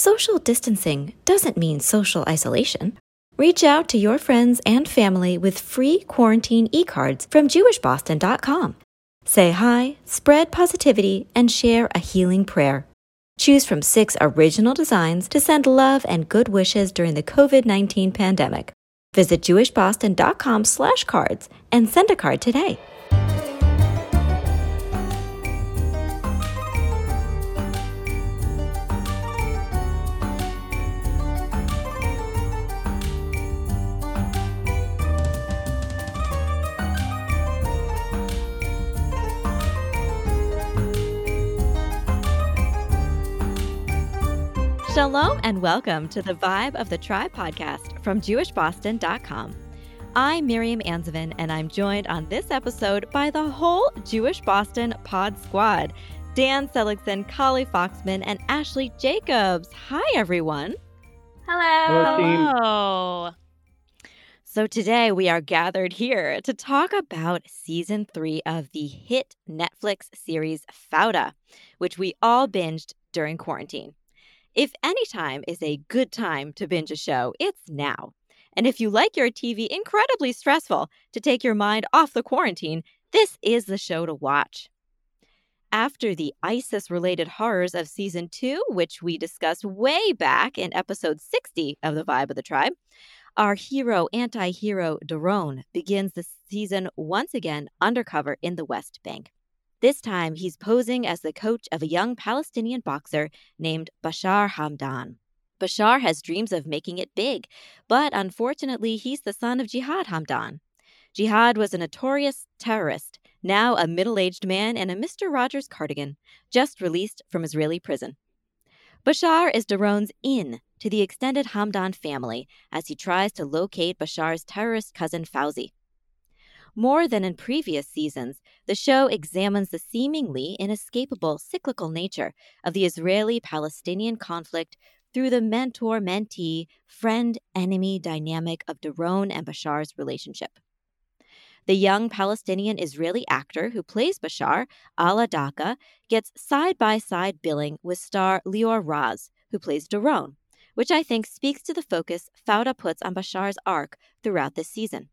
social distancing doesn't mean social isolation. Reach out to your friends and family with free quarantine e cards from JewishBoston.com. Say hi, spread positivity, and share a healing prayer. Choose from six original designs to send love and good wishes during the COVID 19 pandemic. Visit jewishboston.com slash cards and send a card today. Shalom and welcome to the Vibe of the Tribe podcast from JewishBoston.com. I'm Miriam Anzovin, and I'm joined on this episode by the whole Jewish Boston pod squad Dan Seligson, Kali Foxman, and Ashley Jacobs. Hi, everyone. Hello. Hello. So, today we are gathered here to talk about season three of the hit Netflix series Fauda, which we all binged during quarantine. If any time is a good time to binge a show, it's now. And if you like your TV incredibly stressful to take your mind off the quarantine, this is the show to watch. After the ISIS related horrors of season two, which we discussed way back in episode 60 of The Vibe of the Tribe, our hero anti hero Doron begins the season once again undercover in the West Bank. This time, he's posing as the coach of a young Palestinian boxer named Bashar Hamdan. Bashar has dreams of making it big, but unfortunately, he's the son of Jihad Hamdan. Jihad was a notorious terrorist, now a middle aged man in a Mr. Rogers cardigan, just released from Israeli prison. Bashar is Doron's in to the extended Hamdan family as he tries to locate Bashar's terrorist cousin Fauzi. More than in previous seasons, the show examines the seemingly inescapable cyclical nature of the Israeli Palestinian conflict through the mentor mentee, friend enemy dynamic of Doron and Bashar's relationship. The young Palestinian Israeli actor who plays Bashar, Ala Daka, gets side by side billing with star Lior Raz, who plays Doron, which I think speaks to the focus Fauda puts on Bashar's arc throughout this season.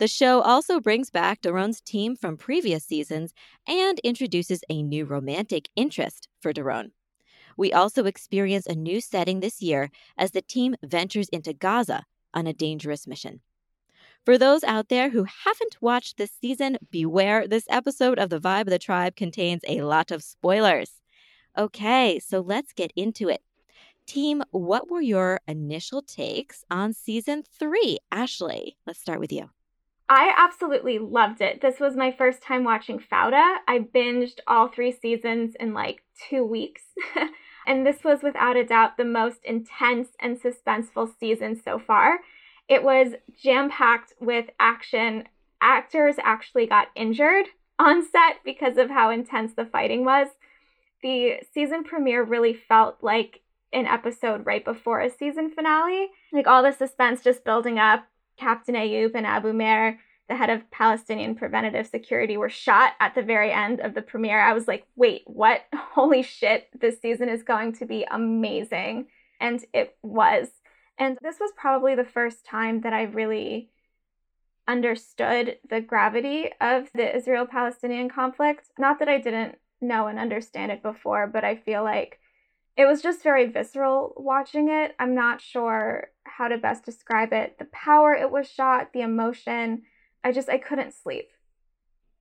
The show also brings back Doron's team from previous seasons and introduces a new romantic interest for Doron. We also experience a new setting this year as the team ventures into Gaza on a dangerous mission. For those out there who haven't watched this season, beware this episode of The Vibe of the Tribe contains a lot of spoilers. Okay, so let's get into it. Team, what were your initial takes on season three? Ashley, let's start with you. I absolutely loved it. This was my first time watching Fauda. I binged all three seasons in like two weeks. and this was without a doubt the most intense and suspenseful season so far. It was jam packed with action. Actors actually got injured on set because of how intense the fighting was. The season premiere really felt like an episode right before a season finale. Like all the suspense just building up Captain Ayoub and Abu Maher, the head of Palestinian Preventative Security, were shot at the very end of the premiere. I was like, wait, what? Holy shit, this season is going to be amazing. And it was. And this was probably the first time that I really understood the gravity of the Israel Palestinian conflict. Not that I didn't know and understand it before, but I feel like it was just very visceral watching it. I'm not sure how to best describe it. The power it was shot, the emotion. I just I couldn't sleep.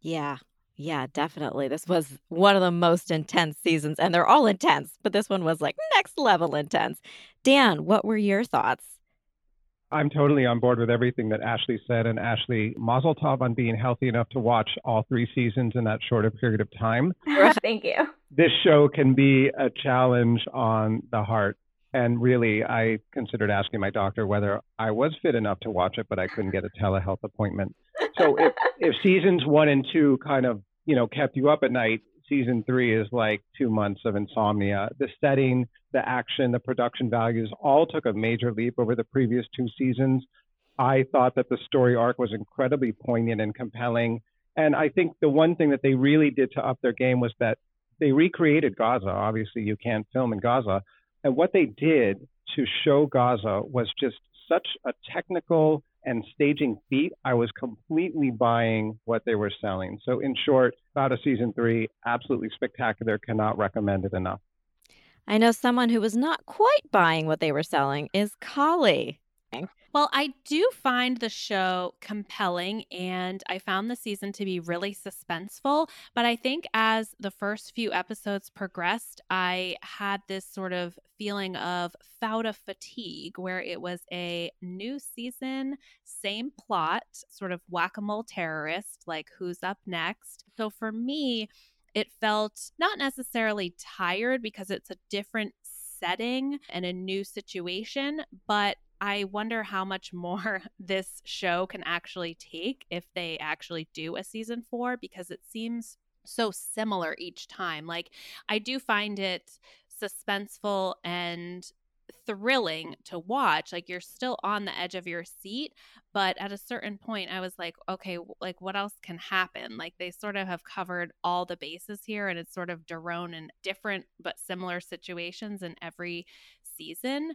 Yeah. Yeah, definitely. This was one of the most intense seasons and they're all intense, but this one was like next level intense. Dan, what were your thoughts? I'm totally on board with everything that Ashley said. And Ashley, mazel tov on being healthy enough to watch all three seasons in that shorter period of time. Thank you. This show can be a challenge on the heart. And really, I considered asking my doctor whether I was fit enough to watch it, but I couldn't get a telehealth appointment. So if, if seasons one and two kind of, you know, kept you up at night, season three is like two months of insomnia. The setting, the action, the production values all took a major leap over the previous two seasons. I thought that the story arc was incredibly poignant and compelling. And I think the one thing that they really did to up their game was that they recreated Gaza. Obviously, you can't film in Gaza, And what they did to show Gaza was just such a technical and staging feat, I was completely buying what they were selling. So, in short, about a season three, absolutely spectacular. Cannot recommend it enough. I know someone who was not quite buying what they were selling is Kali. Well, I do find the show compelling and I found the season to be really suspenseful. But I think as the first few episodes progressed, I had this sort of feeling of Fauda fatigue, where it was a new season, same plot, sort of whack a mole terrorist, like who's up next. So for me, it felt not necessarily tired because it's a different setting and a new situation, but I wonder how much more this show can actually take if they actually do a season four because it seems so similar each time. Like, I do find it suspenseful and thrilling to watch. Like, you're still on the edge of your seat, but at a certain point, I was like, okay, like, what else can happen? Like, they sort of have covered all the bases here, and it's sort of Doron in different but similar situations in every season.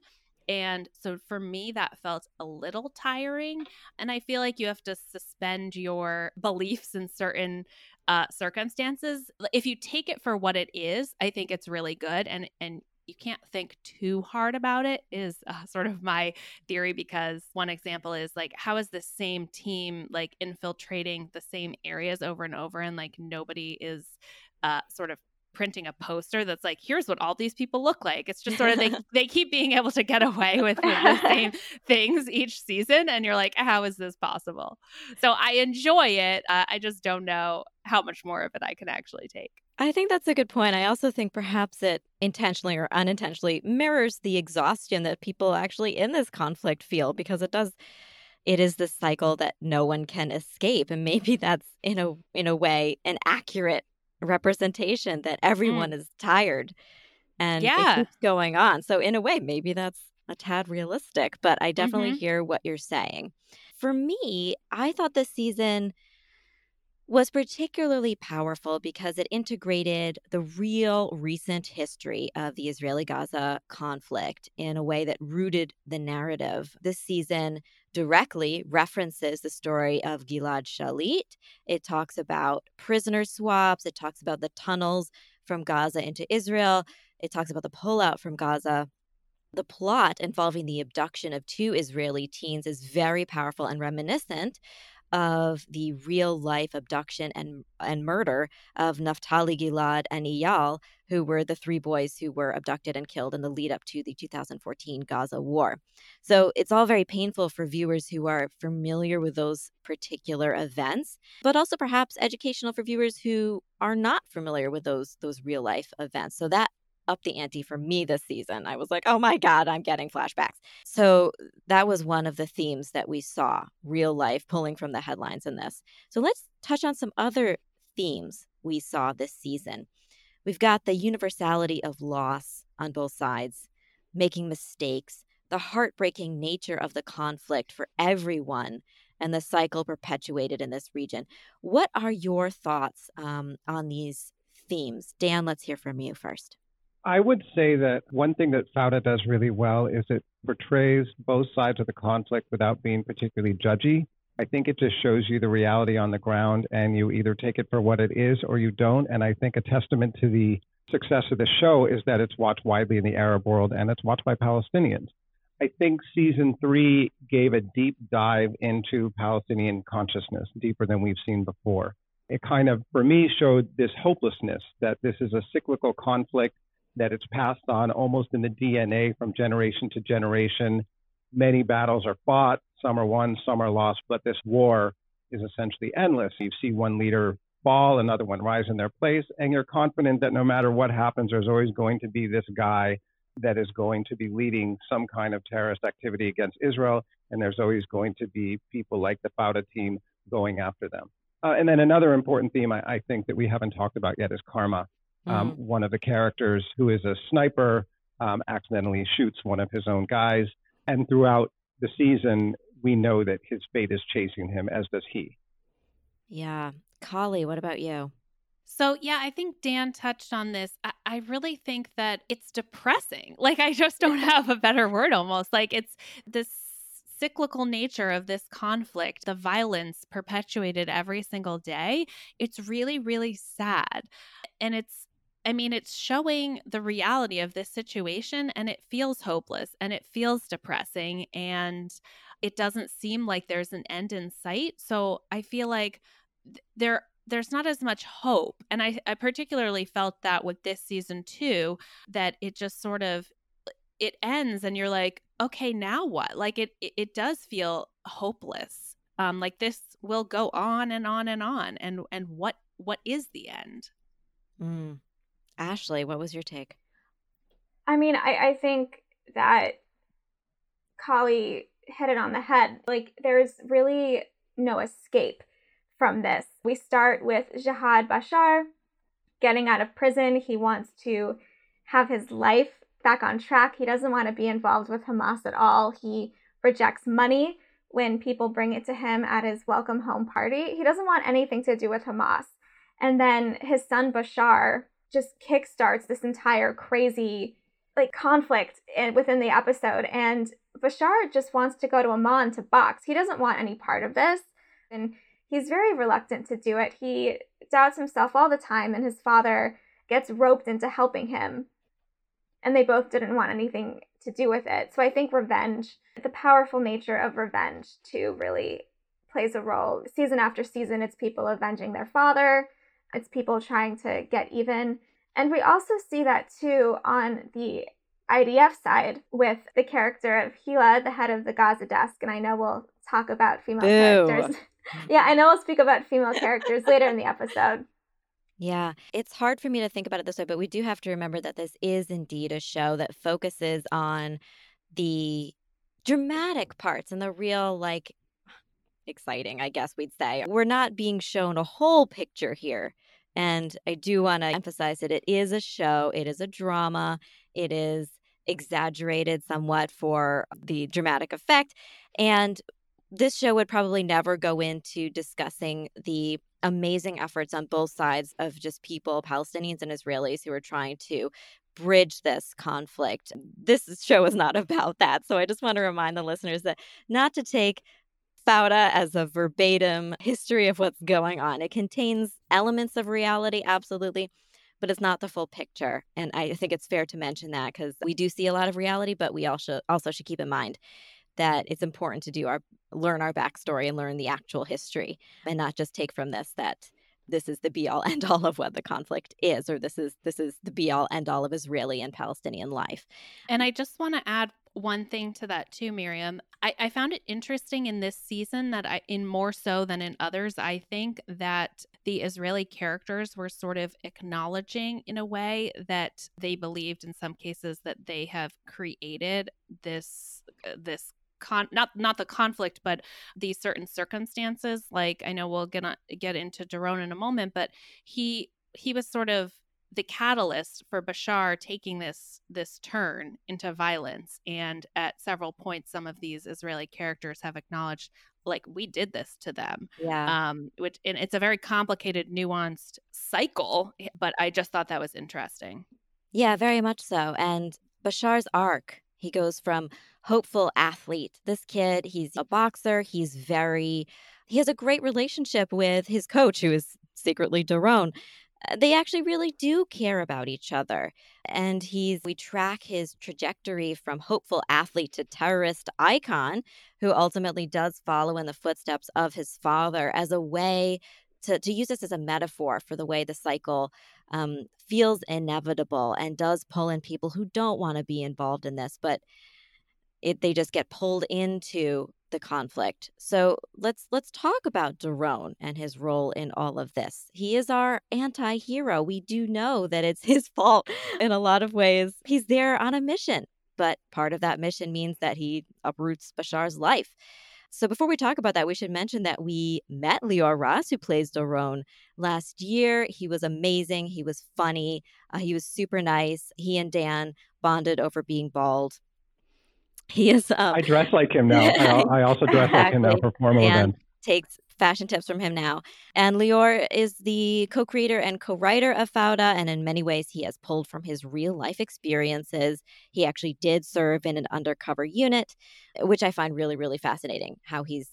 And so for me, that felt a little tiring. And I feel like you have to suspend your beliefs in certain uh, circumstances. If you take it for what it is, I think it's really good. And, and you can't think too hard about it is uh, sort of my theory because one example is like how is the same team like infiltrating the same areas over and over and like nobody is uh, sort of printing a poster that's like here's what all these people look like it's just sort of they they keep being able to get away with the same things each season and you're like how is this possible so i enjoy it uh, i just don't know how much more of it i can actually take I think that's a good point. I also think perhaps it intentionally or unintentionally mirrors the exhaustion that people actually in this conflict feel because it does it is the cycle that no one can escape and maybe that's in a in a way an accurate representation that mm. everyone mm. is tired and yeah. it keeps going on. So in a way, maybe that's a tad realistic, but I definitely mm-hmm. hear what you're saying. For me, I thought this season was particularly powerful because it integrated the real recent history of the Israeli Gaza conflict in a way that rooted the narrative. This season directly references the story of Gilad Shalit. It talks about prisoner swaps, it talks about the tunnels from Gaza into Israel, it talks about the pullout from Gaza. The plot involving the abduction of two Israeli teens is very powerful and reminiscent of the real life abduction and and murder of Naftali Gilad and Eyal, who were the three boys who were abducted and killed in the lead up to the 2014 Gaza war. So it's all very painful for viewers who are familiar with those particular events, but also perhaps educational for viewers who are not familiar with those those real life events. So that up the ante for me this season. I was like, oh my God, I'm getting flashbacks. So that was one of the themes that we saw real life pulling from the headlines in this. So let's touch on some other themes we saw this season. We've got the universality of loss on both sides, making mistakes, the heartbreaking nature of the conflict for everyone, and the cycle perpetuated in this region. What are your thoughts um, on these themes? Dan, let's hear from you first. I would say that one thing that Fauda does really well is it portrays both sides of the conflict without being particularly judgy. I think it just shows you the reality on the ground and you either take it for what it is or you don't. And I think a testament to the success of the show is that it's watched widely in the Arab world and it's watched by Palestinians. I think season three gave a deep dive into Palestinian consciousness, deeper than we've seen before. It kind of, for me, showed this hopelessness that this is a cyclical conflict that it's passed on almost in the DNA from generation to generation. Many battles are fought, some are won, some are lost, but this war is essentially endless. You see one leader fall, another one rise in their place, and you're confident that no matter what happens, there's always going to be this guy that is going to be leading some kind of terrorist activity against Israel, and there's always going to be people like the Fauda team going after them. Uh, and then another important theme I, I think that we haven't talked about yet is karma. Um, mm-hmm. One of the characters, who is a sniper, um, accidentally shoots one of his own guys. And throughout the season, we know that his fate is chasing him, as does he. Yeah. Kali, what about you? So, yeah, I think Dan touched on this. I, I, really think that it's depressing. Like, I just don't have a better word almost. Like, it's this cyclical nature of this conflict, the violence perpetuated every single day. It's really, really sad. And it's, I mean, it's showing the reality of this situation and it feels hopeless and it feels depressing and it doesn't seem like there's an end in sight. So I feel like there there's not as much hope. And I, I particularly felt that with this season too, that it just sort of it ends and you're like, okay, now what? Like it it, it does feel hopeless. Um, like this will go on and on and on. And and what what is the end? Mm. Ashley, what was your take? I mean, I, I think that Kali hit it on the head. Like there's really no escape from this. We start with Jihad Bashar getting out of prison. He wants to have his life back on track. He doesn't want to be involved with Hamas at all. He rejects money when people bring it to him at his welcome home party. He doesn't want anything to do with Hamas. And then his son Bashar just kickstarts this entire crazy like conflict in, within the episode and Bashar just wants to go to Amman to box. He doesn't want any part of this. And he's very reluctant to do it. He doubts himself all the time, and his father gets roped into helping him. And they both didn't want anything to do with it. So I think revenge, the powerful nature of revenge, too, really plays a role. Season after season, it's people avenging their father, it's people trying to get even. And we also see that too on the IDF side with the character of Hila, the head of the Gaza desk. And I know we'll talk about female Boo. characters yeah, I know we'll speak about female characters later in the episode. Yeah, it's hard for me to think about it this way, but we do have to remember that this is indeed a show that focuses on the dramatic parts and the real, like, exciting, I guess we'd say. We're not being shown a whole picture here. And I do want to emphasize that it is a show, it is a drama, it is exaggerated somewhat for the dramatic effect. And this show would probably never go into discussing the amazing efforts on both sides of just people, Palestinians and Israelis, who are trying to bridge this conflict. This show is not about that. So I just want to remind the listeners that not to take Fauda as a verbatim history of what's going on. It contains elements of reality, absolutely, but it's not the full picture. And I think it's fair to mention that because we do see a lot of reality, but we also also should keep in mind that it's important to do our learn our backstory and learn the actual history and not just take from this that this is the be all end all of what the conflict is or this is this is the be all end all of Israeli and Palestinian life. And I just want to add one thing to that too, Miriam. I, I found it interesting in this season that I in more so than in others, I think that the Israeli characters were sort of acknowledging in a way that they believed in some cases that they have created this uh, this con not not the conflict but these certain circumstances like i know we'll get on, get into Doron in a moment but he he was sort of the catalyst for Bashar taking this this turn into violence. And at several points some of these Israeli characters have acknowledged like we did this to them. Yeah. Um which and it's a very complicated nuanced cycle but I just thought that was interesting. Yeah very much so. And Bashar's arc he goes from hopeful athlete. This kid, he's a boxer. He's very, he has a great relationship with his coach, who is secretly Doron. Uh, they actually really do care about each other. And he's, we track his trajectory from hopeful athlete to terrorist icon, who ultimately does follow in the footsteps of his father as a way to, to use this as a metaphor for the way the cycle um, feels inevitable and does pull in people who don't want to be involved in this, but it, they just get pulled into the conflict. So let's let's talk about Doron and his role in all of this. He is our anti-hero. We do know that it's his fault in a lot of ways. He's there on a mission, but part of that mission means that he uproots Bashar's life. So before we talk about that, we should mention that we met Lior Raz, who plays Doron, last year. He was amazing. He was funny. Uh, he was super nice. He and Dan bonded over being bald. He is. Um, I dress like him now. I, I also dress exactly. like him now for formal Dan events. Takes fashion tips from him now. And Lior is the co creator and co writer of Fauda. And in many ways, he has pulled from his real life experiences. He actually did serve in an undercover unit, which I find really, really fascinating how he's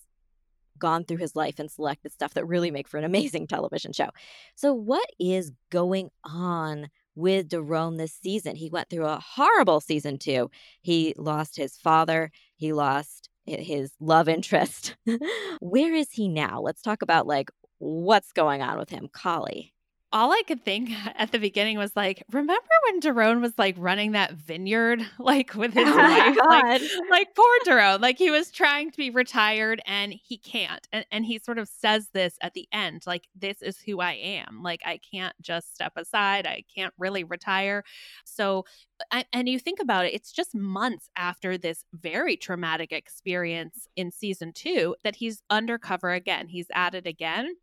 gone through his life and selected stuff that really make for an amazing television show. So, what is going on with Doron this season? He went through a horrible season two. He lost his father, he lost his love interest. Where is he now? Let's talk about like what's going on with him, Kali all I could think at the beginning was like, remember when Doron was like running that vineyard, like with his oh wife? Like, like, poor Doron. Like he was trying to be retired and he can't. And, and he sort of says this at the end, like, this is who I am. Like, I can't just step aside. I can't really retire. So, and you think about it, it's just months after this very traumatic experience in season two that he's undercover again. He's at it again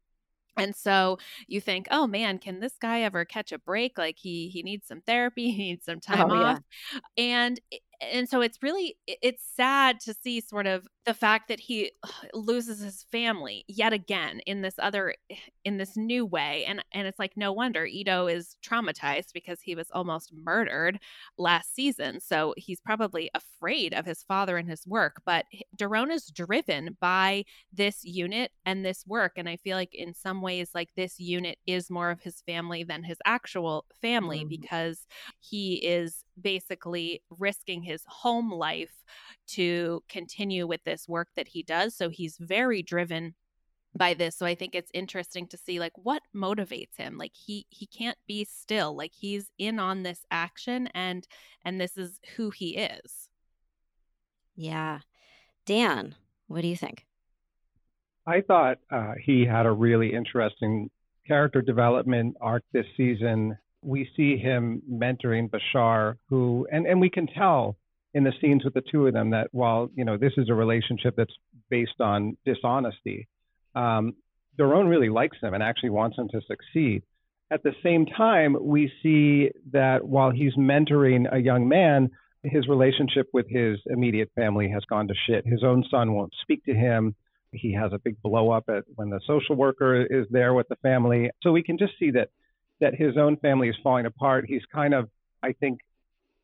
and so you think, oh man, can this guy ever catch a break? Like he he needs some therapy, he needs some oh, time oh, off. Yeah. And eh, and so it's really it's sad to see sort of the fact that he loses his family yet again in this other in this new way and and it's like no wonder Ito is traumatized because he was almost murdered last season so he's probably afraid of his father and his work but Doron is driven by this unit and this work and I feel like in some ways like this unit is more of his family than his actual family mm-hmm. because he is basically risking his home life to continue with this work that he does. So he's very driven by this so i think it's interesting to see like what motivates him like he he can't be still like he's in on this action and and this is who he is. Yeah. Dan what do you think? I thought uh, he had a really interesting character development arc this season. We see him mentoring Bashar, who, and, and we can tell in the scenes with the two of them that while, you know, this is a relationship that's based on dishonesty, um, Doron really likes him and actually wants him to succeed. At the same time, we see that while he's mentoring a young man, his relationship with his immediate family has gone to shit. His own son won't speak to him. He has a big blow up at when the social worker is there with the family. So we can just see that that his own family is falling apart, he's kind of, I think,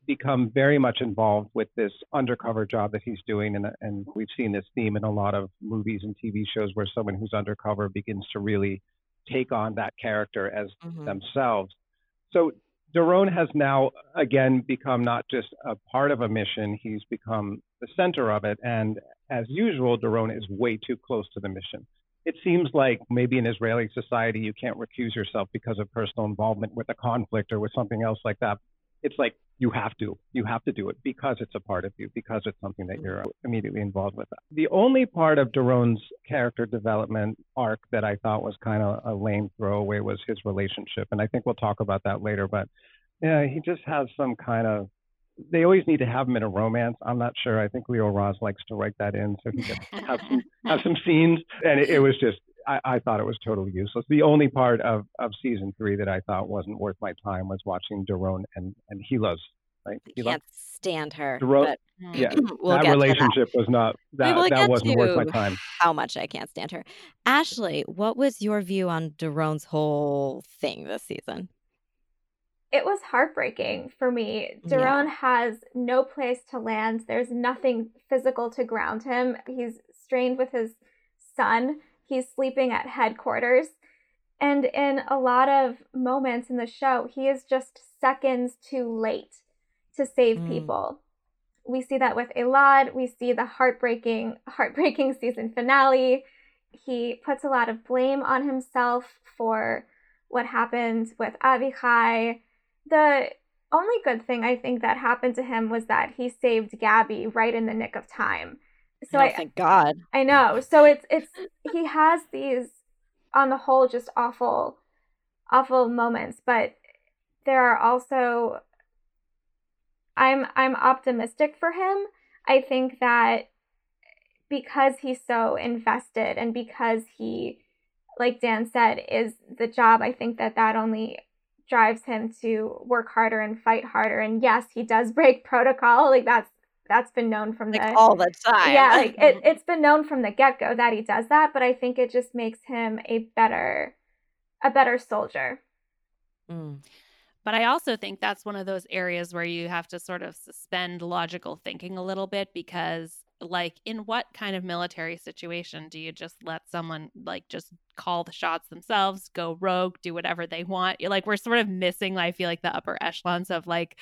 become very much involved with this undercover job that he's doing. And, and we've seen this theme in a lot of movies and TV shows where someone who's undercover begins to really take on that character as mm-hmm. themselves. So Doron has now again become not just a part of a mission, he's become the center of it. And as usual, Doron is way too close to the mission it seems like maybe in Israeli society you can't recuse yourself because of personal involvement with a conflict or with something else like that. It's like you have to, you have to do it because it's a part of you, because it's something that you're immediately involved with. The only part of Doron's character development arc that I thought was kind of a lame throwaway was his relationship, and I think we'll talk about that later. But yeah, he just has some kind of they always need to have him in a romance. I'm not sure. I think Lior Raz likes to write that in so he can have some have some scenes. And it, it was just I, I, thought it was totally useless. The only part of, of season three that I thought wasn't worth my time was watching Doron and and Hila's. Right? Hila? Can't stand her. Doron, but, yeah, we'll that relationship that. was not that we that wasn't worth my time. How much I can't stand her. Ashley, what was your view on Doron's whole thing this season? it was heartbreaking for me. Doron yeah. has no place to land. There's nothing physical to ground him. He's strained with his son. He's sleeping at headquarters. And in a lot of moments in the show, he is just seconds too late to save mm. people. We see that with Elad. We see the heartbreaking, heartbreaking season finale. He puts a lot of blame on himself for what happened with Avichai the only good thing I think that happened to him was that he saved Gabby right in the nick of time. So oh, I thank God. I know. So it's it's he has these on the whole just awful awful moments, but there are also I'm I'm optimistic for him. I think that because he's so invested and because he like Dan said is the job, I think that that only drives him to work harder and fight harder. And yes, he does break protocol. Like that's that's been known from like the all the time. Yeah, like it, it's been known from the get go that he does that, but I think it just makes him a better a better soldier. Mm. But I also think that's one of those areas where you have to sort of suspend logical thinking a little bit because like in what kind of military situation do you just let someone like just call the shots themselves go rogue do whatever they want like we're sort of missing i feel like the upper echelons of like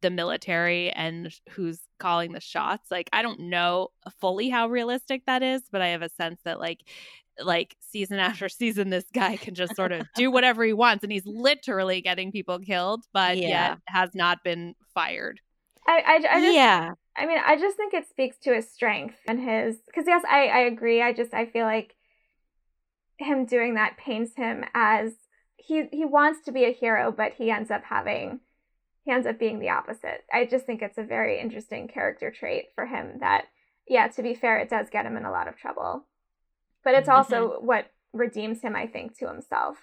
the military and who's calling the shots like i don't know fully how realistic that is but i have a sense that like like season after season this guy can just sort of do whatever he wants and he's literally getting people killed but Yeah. yet has not been fired I I, I just yeah. I mean, I just think it speaks to his strength and his because yes, I I agree. I just I feel like him doing that paints him as he he wants to be a hero, but he ends up having he ends up being the opposite. I just think it's a very interesting character trait for him that yeah, to be fair, it does get him in a lot of trouble. But it's also what redeems him, I think, to himself.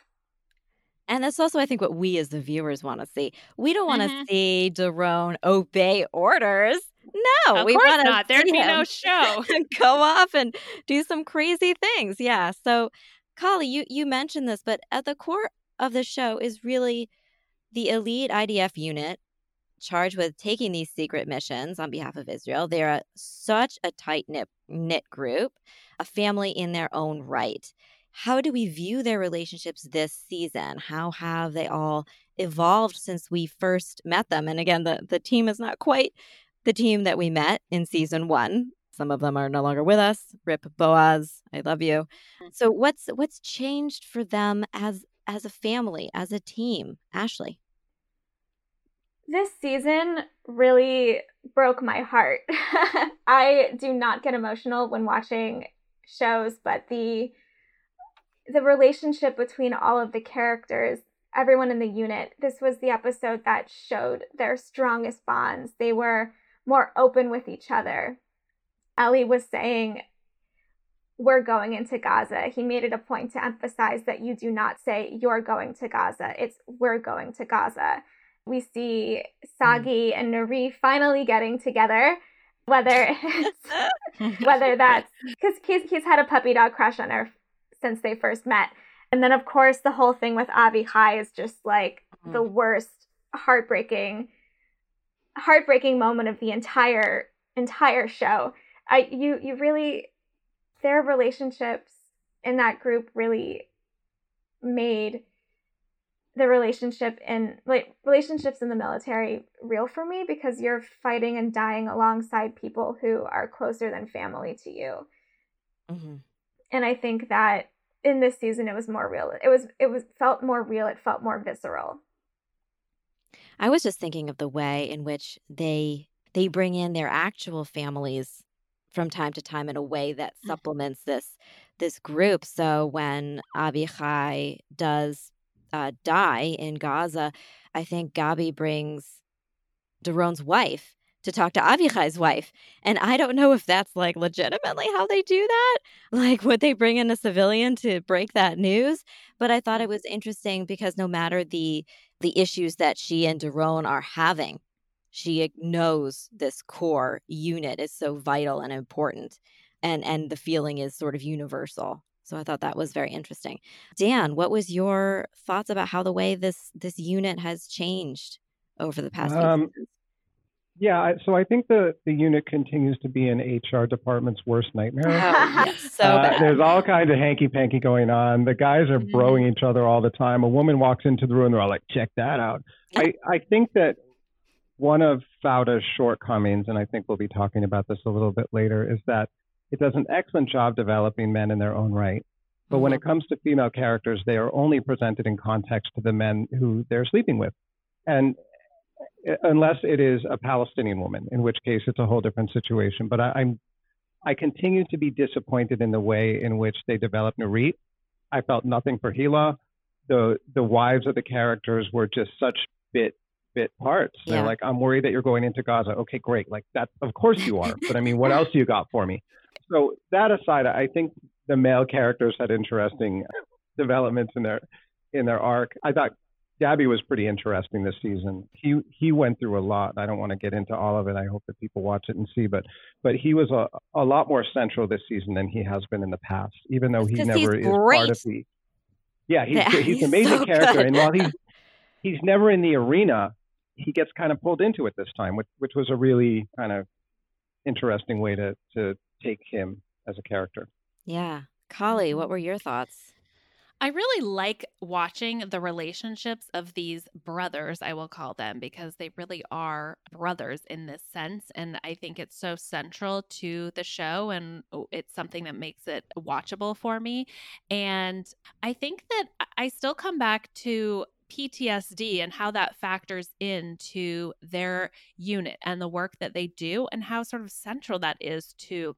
And that's also, I think, what we as the viewers want to see. We don't want to Mhm. see Doron obey orders. No, of we course not there'd be no show go off and do some crazy things. Yeah. So, Kali, you you mentioned this, but at the core of the show is really the elite IDF unit charged with taking these secret missions on behalf of Israel. They're such a tight knit knit group, a family in their own right. How do we view their relationships this season? How have they all evolved since we first met them? And again, the, the team is not quite the team that we met in season one. Some of them are no longer with us. Rip Boaz, I love you. Mm. So what's what's changed for them as as a family, as a team? Ashley. This season really broke my heart. I do not get emotional when watching shows, but the the relationship between all of the characters, everyone in the unit, this was the episode that showed their strongest bonds. They were more open with each other. Ellie was saying, We're going into Gaza. He made it a point to emphasize that you do not say, You're going to Gaza. It's, We're going to Gaza. We see Sagi hmm. and Nari finally getting together, whether it's whether that's because he's, he's had a puppy dog crush on her since they first met. And then, of course, the whole thing with Avichai is just like the hmm. worst, heartbreaking, heartbreaking moment of the entire entire show. I you you really their relationships in that group really made the relationship in like relationships in the military real for me because you're fighting and dying alongside people who are closer than family to you Mhm. and i think that in this season it was more real it was it was felt more real it felt more visceral I was just thinking of the way in which they they bring in their actual families from time to time in a way that Mhm. supplements this this group. So when Avichai does uh, die in Gaza, I think Gabi brings Doron's wife to talk to Avichai's wife. And I don't know if that's like legitimately how they do that. Like, would they bring in a civilian to break that news? But I thought it was interesting because no matter the the issues that she and Doron are having, she knows this core unit is so vital and important. And and the feeling is sort of universal. So I thought that was very interesting. Dan, what was your thoughts about how the way this this unit has changed over the past few Um? Yeah, so I think the, the unit continues to be an HR department's worst nightmare. Oh, yes, so Uh, there's all kinds of hanky panky going on. The guys are Mhm. broing each other all the time. A woman walks into the room, they're all like, check that out. I, I think that one of Fauda's shortcomings, and I think we'll be talking about this a little bit later, is that it does an excellent job developing men in their own right. But when Mhm. it comes to female characters, they are only presented in context to the men who they're sleeping with. And unless it is a Palestinian woman, in which case it's a whole different situation. But I, I'm I continue to be disappointed in the way in which they developed Nurit. I felt nothing for Hila. The the wives of the characters were just such bit bit parts. Yeah. They're like, I'm worried that you're going into Gaza. Okay, great. Like that of course you are. but I mean, what else you got for me? So that aside, I think the male characters had interesting developments in their in their arc. I thought Dabby was pretty interesting this season. He he went through a lot. I don't want to get into all of it. I hope that people watch it and see, but but he was a, a lot more central this season than he has been in the past. Even though he never is great. part of the. Yeah, he's Yeah, he's, he's an amazing so character, and while he's he's never in the arena, he gets kind of pulled into it this time, which which was a really kind of interesting way to to take him as a character. Yeah. Kali, what were your thoughts? I really like watching the relationships of these brothers, I will call them, because they really are brothers in this sense. And I think it's so central to the show and oh, it's something that makes it watchable for me. And I think that I still come back to PTSD and how that factors into their unit and the work that they do and how sort of central that is to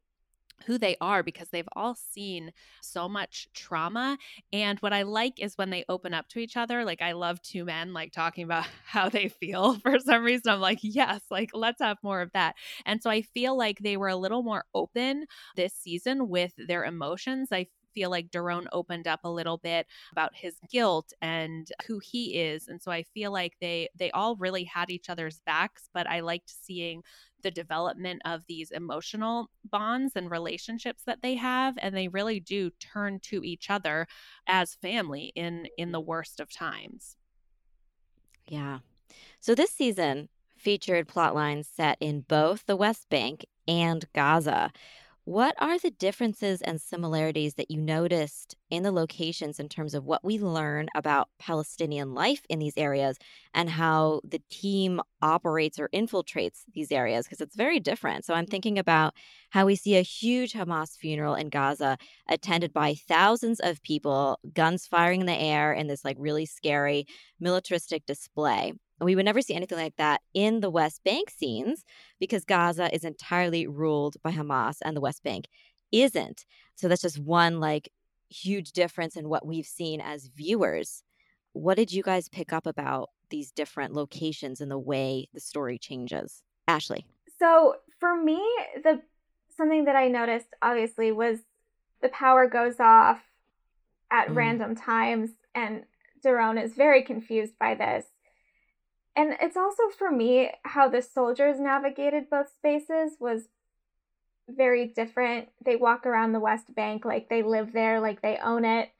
who they are because they've all seen so much trauma and what i like is when they open up to each other like i love two men like talking about how they feel for some reason i'm like yes like let's have more of that and so i feel like they were a little more open this season with their emotions i feel like Doron opened up a little bit about his guilt and who he is and so I feel like they they all really had each other's backs but I liked seeing the development of these emotional bonds and relationships that they have and they really do turn to each other as family in in the worst of times Yeah. So this season featured plot lines set in both the West Bank and Gaza. What are the differences and similarities that you noticed in the locations in terms of what we learn about Palestinian life in these areas and how the team operates or infiltrates these areas? Because it's very different. So I'm mm-hmm. thinking about how we see a huge Hamas funeral in Gaza attended by thousands of people, guns firing in the air in this like really scary militaristic display. And we would never see anything like that in the West Bank scenes because Gaza is entirely ruled by Hamas and the West Bank isn't. So that's just one like huge difference in what we've seen as viewers. What did you guys pick up about these different locations and the way the story changes? Ashley. So for me, the something that I noticed obviously was the power goes off at Mm. random times, and Doron is very confused by this. And it's also for me how the soldiers navigated both spaces was very different. They walk around the West Bank like they live there, like they own it.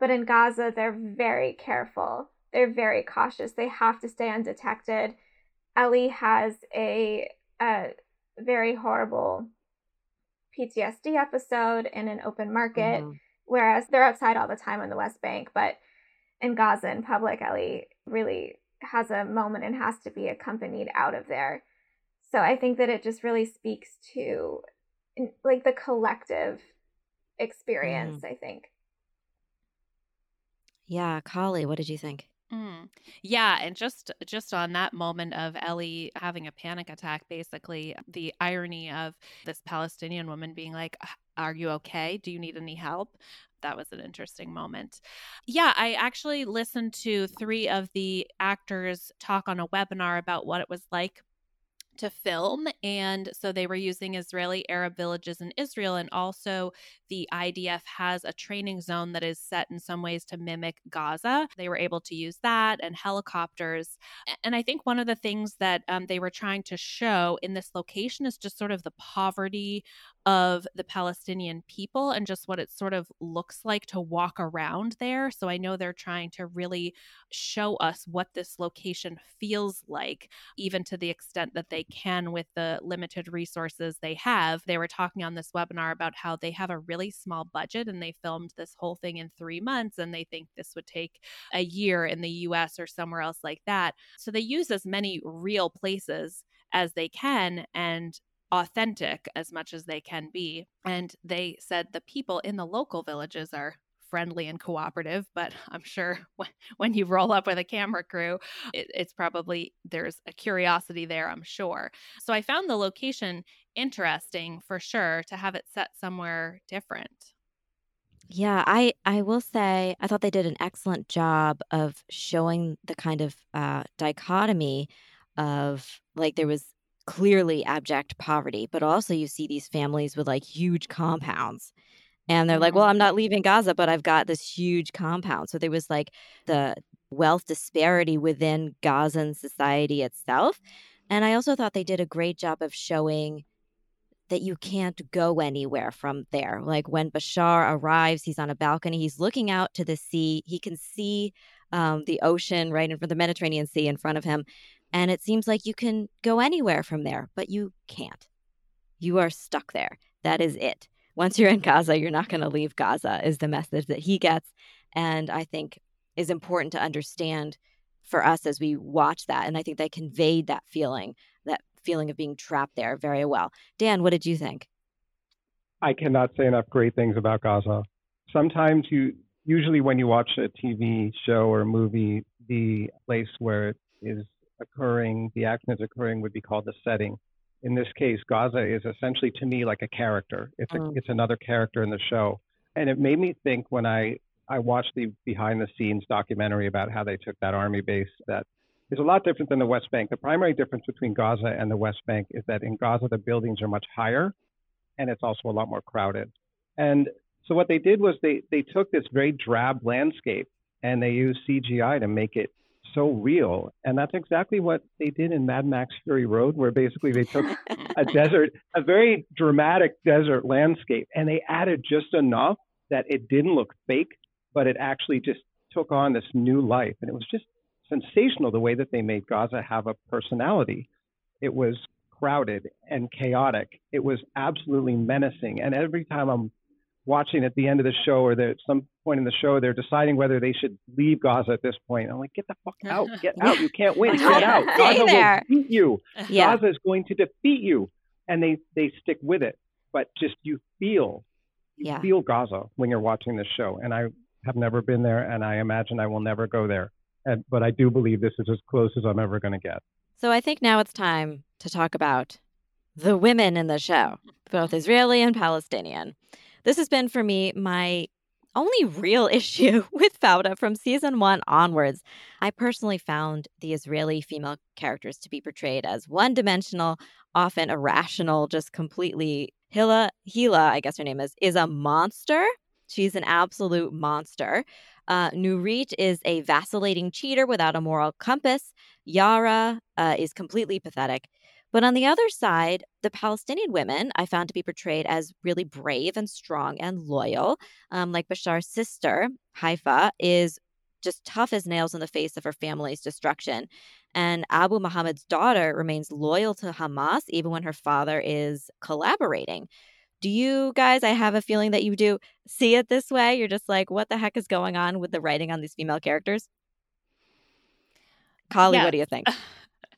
But in Gaza, they're very careful. They're very cautious. They have to stay undetected. Ellie has a, a very horrible PTSD episode in an open market, Mhm. whereas they're outside all the time on the West Bank. But in Gaza in public, Ellie really has a moment and has to be accompanied out of there. So I think that it just really speaks to like the collective experience, I think. Yeah, Kali, what did you think? Mm. Yeah, and just just on that moment of Ellie having a panic attack, basically the irony of this Palestinian woman being like, "Are you okay? Do you need any help?" That was an interesting moment. Yeah, I actually listened to three of the actors talk on a webinar about what it was like to film. And so they were using Israeli Arab villages in Israel. And also, the IDF has a training zone that is set in some ways to mimic Gaza. They were able to use that and helicopters. And I think one of the things that um, they were trying to show in this location is just sort of the poverty of the Palestinian people and just what it sort of looks like to walk around there. So I know they're trying to really show us what this location feels like even to the extent that they can with the limited resources they have. They were talking on this webinar about how they have a really small budget and they filmed this whole thing in three months and they think this would take a year in the US or somewhere else like that. So they use as many real places as they can and authentic as much as they can be. And they said the people in the local villages are friendly and cooperative, but I'm sure when, you roll up with a camera crew, it, it's probably there's a curiosity there, I'm sure. So I found the location interesting for sure to have it set somewhere different. Yeah, I I will say I thought they did an excellent job of showing the kind of uh, dichotomy of like there was clearly abject poverty, but also you see these families with like huge compounds. And they're like, well, I'm not leaving Gaza, but I've got this huge compound. So there was like the wealth disparity within Gazan society itself. And I also thought they did a great job of showing that you can't go anywhere from there. Like when Bashar arrives, he's on a balcony, he's looking out to the sea, he can see um, the ocean right in front of the Mediterranean Sea in front of him. And it seems like you can go anywhere from there, but you can't. You are stuck there. That is it. Once you're in Gaza, you're not going to leave Gaza, is the message that he gets. And I think is important to understand for us as we watch that. And I think they conveyed that feeling, feeling of being trapped there very well. Dan, what did you think? I cannot say enough great things about Gaza. Sometimes you, usually when you watch a TV show or a movie, the place where it is occurring, the action is occurring would be called the setting. In this case, Gaza is essentially to me like a character. It's a, mm. it's another character in the show. And it made me think when I I watched the behind the scenes documentary about how they took that army base that is a lot different than the West Bank. The primary difference between Gaza and the West Bank is that in Gaza, the buildings are much higher and it's also a lot more crowded. And so what they did was they, they took this very drab landscape and they used CGI to make it so real. And that's exactly what they did in Mad Max Fury Road, where basically they took a desert, a very dramatic desert landscape, and they added just enough that it didn't look fake but it actually just took on this new life. And it was just sensational the way that they made Gaza have a personality. It was crowded and chaotic. It was absolutely menacing. And every time I'm watching at the end of the show or at some point in the show, they're deciding whether they should leave Gaza at this point. I'm like, get the fuck out, get out. You can't win. Get out. Gaza will beat you. Yeah. Gaza is going to defeat you. And they, they stick with it. But just you feel, you yeah. feel Gaza when you're watching this show. And I have never been there, and I imagine I will never go there. And, but I do believe this is as close as I'm ever going to get. So I think now it's time to talk about the women in the show, both Israeli and Palestinian. This has been for me my only real issue with Fauda from season one onwards. I personally found the Israeli female characters to be portrayed as one dimensional, often irrational, just completely. Hila, Hila, I guess her name is, is a monster She's an absolute monster. Uh, Nurit is a vacillating cheater without a moral compass. Yara uh, is completely pathetic. But on the other side, the Palestinian women I found to be portrayed as really brave and strong and loyal. Um, like Bashar's sister, Haifa, is just tough as nails in the face of her family's destruction. And Abu Muhammad's daughter remains loyal to Hamas even when her father is collaborating. Do you guys, I have a feeling that you do, see it this way? You're just like, what the heck is going on with the writing on these female characters? Kali, yes. what do you think?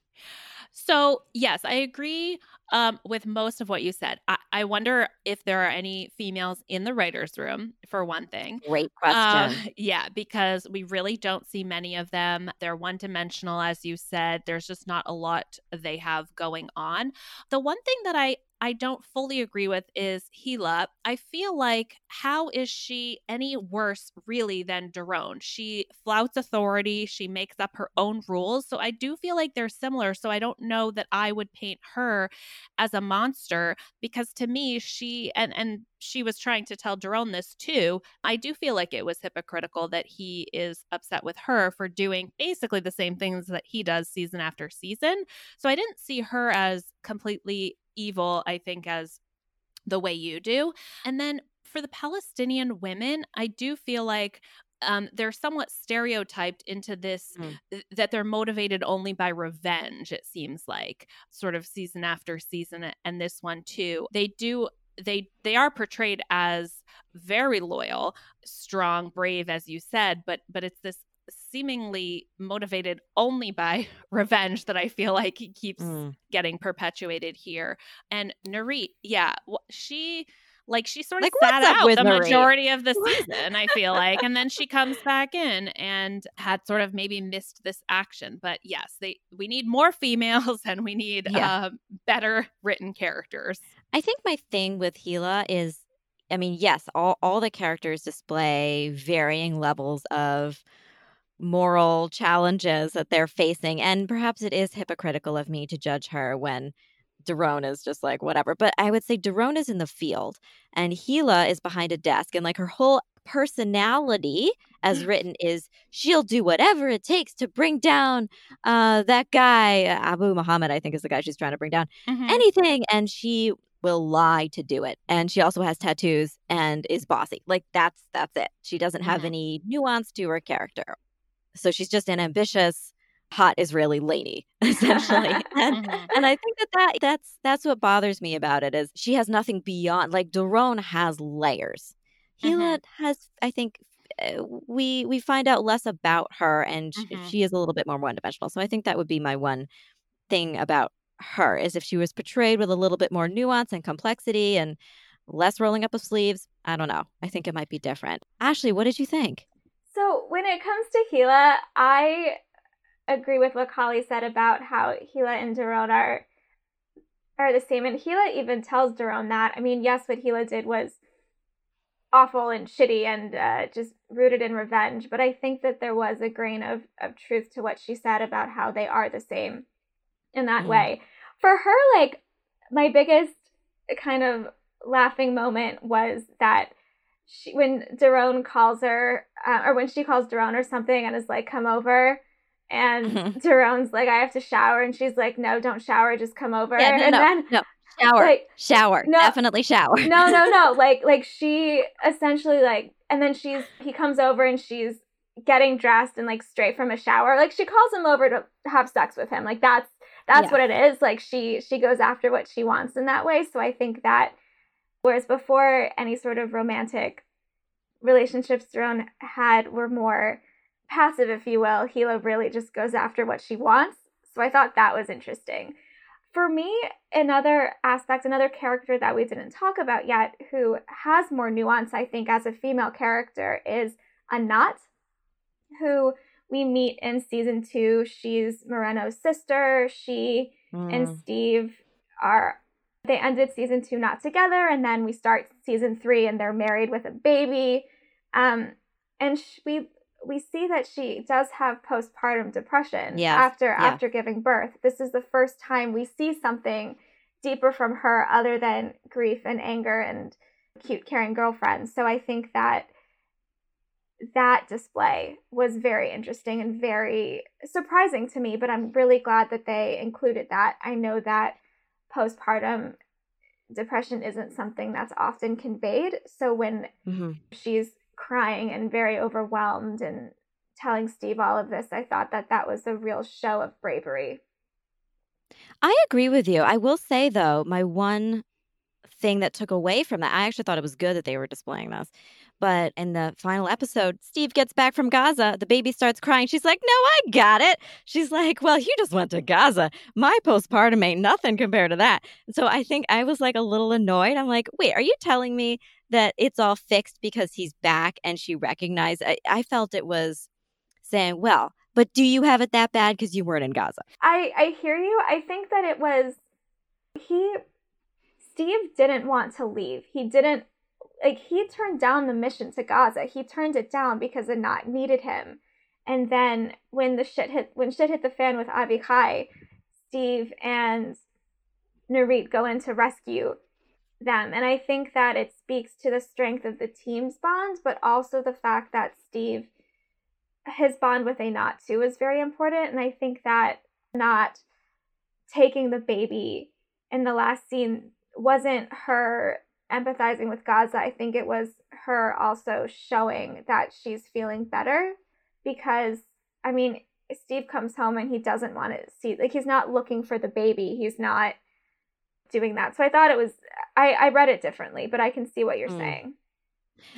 so, yes, I agree um, with most of what you said. I-, I, wonder if there are any females in the writer's room, for one thing. Great question. Uh, yeah, because we really don't see many of them. They're one dimensional, as you said. There's just not a lot they have going on. The one thing that I I don't fully agree with is Hila. I feel like how is she any worse really than Doron? She flouts authority, she makes up her own rules. So I do feel like they're similar. So I don't know that I would paint her as a monster because to me she and and she was trying to tell Doron this too. I do feel like it was hypocritical that he is upset with her for doing basically the same things that he does season after season. So I didn't see her as completely evil, I think, as the way you do. And then for the Palestinian women, I do feel like um, they're somewhat stereotyped into this mm. that they're motivated only by revenge, it seems like, sort of season after season, and this one too. They do they they are portrayed as very loyal strong brave as you said but but it's this seemingly motivated only by revenge that I feel like he keeps mm. getting perpetuated here. And Nurit, yeah, she like she sort of like, sat out the Nurit? majority of the season, I feel like. And then she comes back in and had sort of maybe missed this action. But yes, they we need more females and we need yeah. uh, better written characters. I think my thing with Hila is I mean, yes, all, all the characters display varying levels of moral challenges that they're facing. And perhaps it is hypocritical of me to judge her when Doron is just like whatever. But I would say Doron is in the field and Hila is behind a desk and like her whole personality as written is she'll do whatever it takes to bring down uh, that guy abu muhammad i think is the guy she's trying to bring down Mhm. anything and she will lie to do it and she also has tattoos and is bossy like that's that's it she doesn't have Mhm. any nuance to her character so she's just an ambitious hot israeli lady essentially and Mhm. and I think that, that that's that's what bothers me about it is she has nothing beyond like Doron has layers. Gila has I think uh, we we find out less about her and Mhm. she is a little bit more one dimensional. So I think that would be my one thing about her is if she was portrayed with a little bit more nuance and complexity and less rolling up of sleeves. I don't know. I think it might be different. Ashley, what did you think? So when it comes to Gila, I agree with what Kali said about how Gila and Doron are are the same. And Gila even tells Doron that. I mean, yes, what Gila did was awful and shitty and uh, just rooted in revenge. But I think that there was a grain of, of truth to what she said about how they are the same in that Mhm. way. For her, like, my biggest kind of laughing moment was that she, when Doron calls her, uh, or when she calls Doron or something and is like, come over. And Mhm. Doron's like, I have to shower. And she's like, no, don't shower. Just come over. Yeah, no, and no, then, no. Shower. like, shower. No. Definitely shower. no, no, no. Like, like she essentially like, and then she's he comes over and she's getting dressed and like straight from a shower. Like she calls him over to have sex with him. Like that's that's Yeah. what it is. Like she she goes after what she wants in that way. So I think that whereas before any sort of romantic relationships Doron had were more passive, if you will, Gila really just goes after what she wants. So I thought that was interesting. For me, another aspect, another character that we didn't talk about yet, who has more nuance, I think, as a female character, is Anat, who we meet in season two. She's Moreno's sister. She Mm. and Steve are they ended season two not together, and then we start season three and they're married with a baby. Um, and sh- we we see that she does have postpartum depression Yes, after yeah. after giving birth. This is the first time we see something deeper from her other than grief and anger and cute caring girlfriend. So I think that that display was very interesting and very surprising to me, but I'm really glad that they included that. I know that postpartum depression isn't something that's often conveyed. So when Mhm. she's crying and very overwhelmed and telling Steve all of this, I thought that that was a real show of bravery. I agree with you. I will say though, my one thing that took away from that, I actually thought it was good that they were displaying this. But in the final episode, Steve gets back from Gaza. The baby starts crying. She's like, No, I got it. She's like, Well, you just went to Gaza. My postpartum ain't nothing compared to that. So I think I was like a little annoyed. I'm like, Wait, are you telling me that it's all fixed because he's back and she recognized? I, I felt it was saying, Well, but do you have it that bad because you weren't in Gaza? I I hear you. I think that it was he Steve didn't want to leave. He didn't like he turned down the mission to Gaza. He turned it down because Anat needed him. And then when the shit hit when shit hit the fan with Avichai, Steve and Nurit go in to rescue them. And I think that it speaks to the strength of the team's bond, but also the fact that Steve his bond with Anat too is very important. And I think that not taking the baby in the last scene wasn't her empathizing with Gaza. I think it was her also showing that she's feeling better because, I mean, Steve comes home and he doesn't want to see, like, he's not looking for the baby. He's not doing that. So I thought it was, I, I read it differently, but I can see what you're Mm. saying.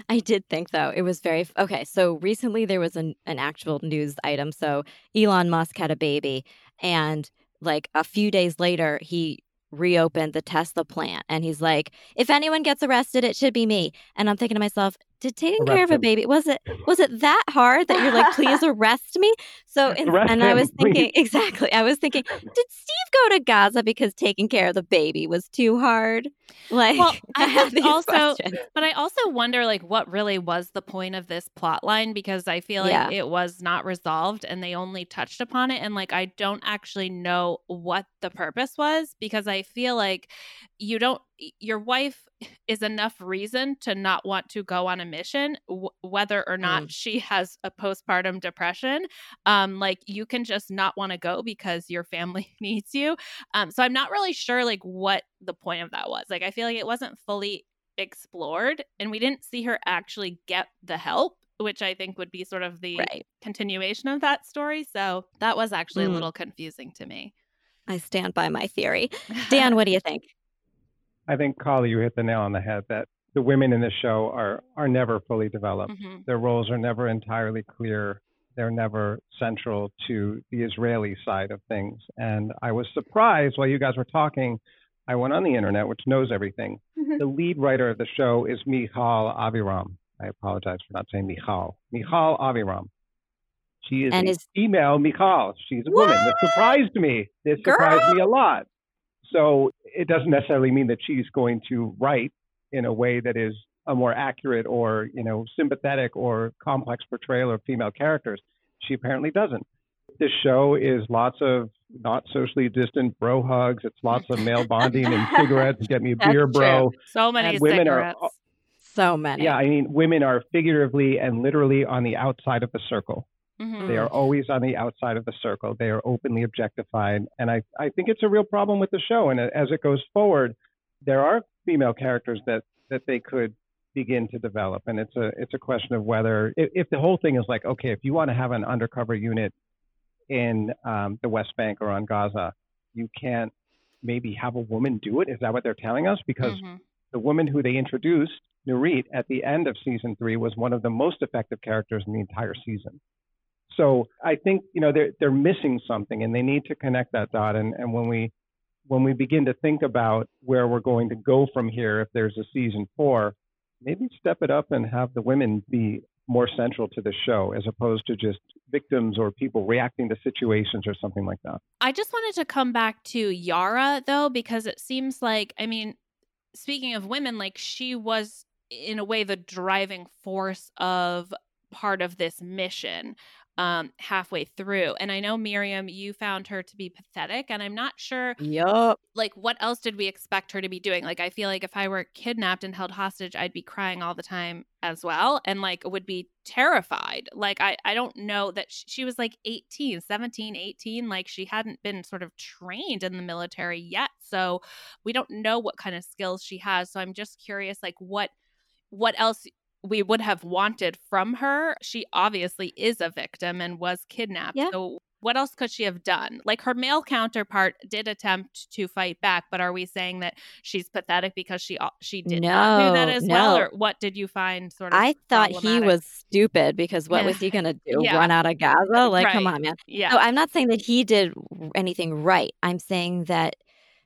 I did think though it was very okay. So recently there was an, an actual news item. So Elon Musk had a baby, and like a few days later, he reopened the Tesla plant, and he's like, "If anyone gets arrested, it should be me." And I'm thinking to myself, "Did taking care Arrest of a baby was it was it that hard that you're like, please arrest me?" So in, Arrest and I him, was thinking please. exactly. I was thinking, did Steve go to Gaza because taking care of the baby was too hard? Like, Well, I have think also- questions. But I also wonder, like, what really was the point of this plot line because I feel like Yeah. it was not resolved and they only touched upon it. And, like, I don't actually know what the purpose was because I feel like you don't your wife is enough reason to not want to go on a mission w- whether or not mm. she has a postpartum depression um like you can just not want to go because your family needs you um so i'm not really sure like what the point of that was like i feel like it wasn't fully explored and we didn't see her actually get the help which i think would be sort of the right. continuation of that story so that was actually mm. a little confusing to me I stand by my theory. Dan, what do you think? I think Kali, you hit the nail on the head that the women in the show are are never fully developed. Mm-hmm. Their roles are never entirely clear. They're never central to the Israeli side of things. And I was surprised while you guys were talking. I went on the internet, which knows everything. Mm-hmm. The lead writer of the show is Michal Aviram. I apologize for not saying Michal. Michal Aviram. She is and is... female Michal. She's a what? woman. That surprised me. This surprised me a lot. So it doesn't necessarily mean that she's going to write in a way that is a more accurate or you know sympathetic or complex portrayal of female characters. She apparently doesn't. This show is lots of not socially distant bro hugs. It's lots of male bonding and cigarettes. Get me a beer, bro. So many women cigarettes. Are, so many. Yeah, I mean, women are figuratively and literally on the outside of the circle. Mm-hmm. They are always on the outside of the circle. They are openly objectified. And I, I think it's a real problem with the show. And as it goes forward, there are female characters that, that they could begin to develop. And it's a, it's a question of whether, if, if the whole thing is like, okay, if you want to have an undercover unit in um, the West Bank or on Gaza, you can't maybe have a woman do it. Is that what they're telling us? Because mm-hmm. the woman who they introduced, Nurit, at the end of season three was one of the most effective characters in the entire season. So I think you know they're they're missing something, and they need to connect that dot. And and when we when we begin to think about where we're going to go from here, if there's a season four, maybe step it up and have the women be more central to the show as opposed to just victims or people reacting to situations or something like that. I just wanted to come back to Yara though, because it seems like, I mean, speaking of women, like she was in a way the driving force of part of this mission um halfway through and i know miriam you found her to be pathetic and i'm not sure yep like what else did we expect her to be doing? Like i feel like if i were kidnapped and held hostage i'd be crying all the time as well and like would be terrified. Like i i don't know that she, she was like 18 17 18 like she hadn't been sort of trained in the military yet so we don't know what kind of skills she has so i'm just curious like what what else we would have wanted from her. She obviously is a victim and was kidnapped. Yeah. So what else could she have done? Like her male counterpart did attempt to fight back, but are we saying that she's pathetic because she she did no, not do that as no. well, or what did you find sort of? I thought he was stupid because what was he going to do? Yeah. Run out of Gaza? Like, right. come on, man. Yeah. So I'm not saying that he did anything right. I'm saying that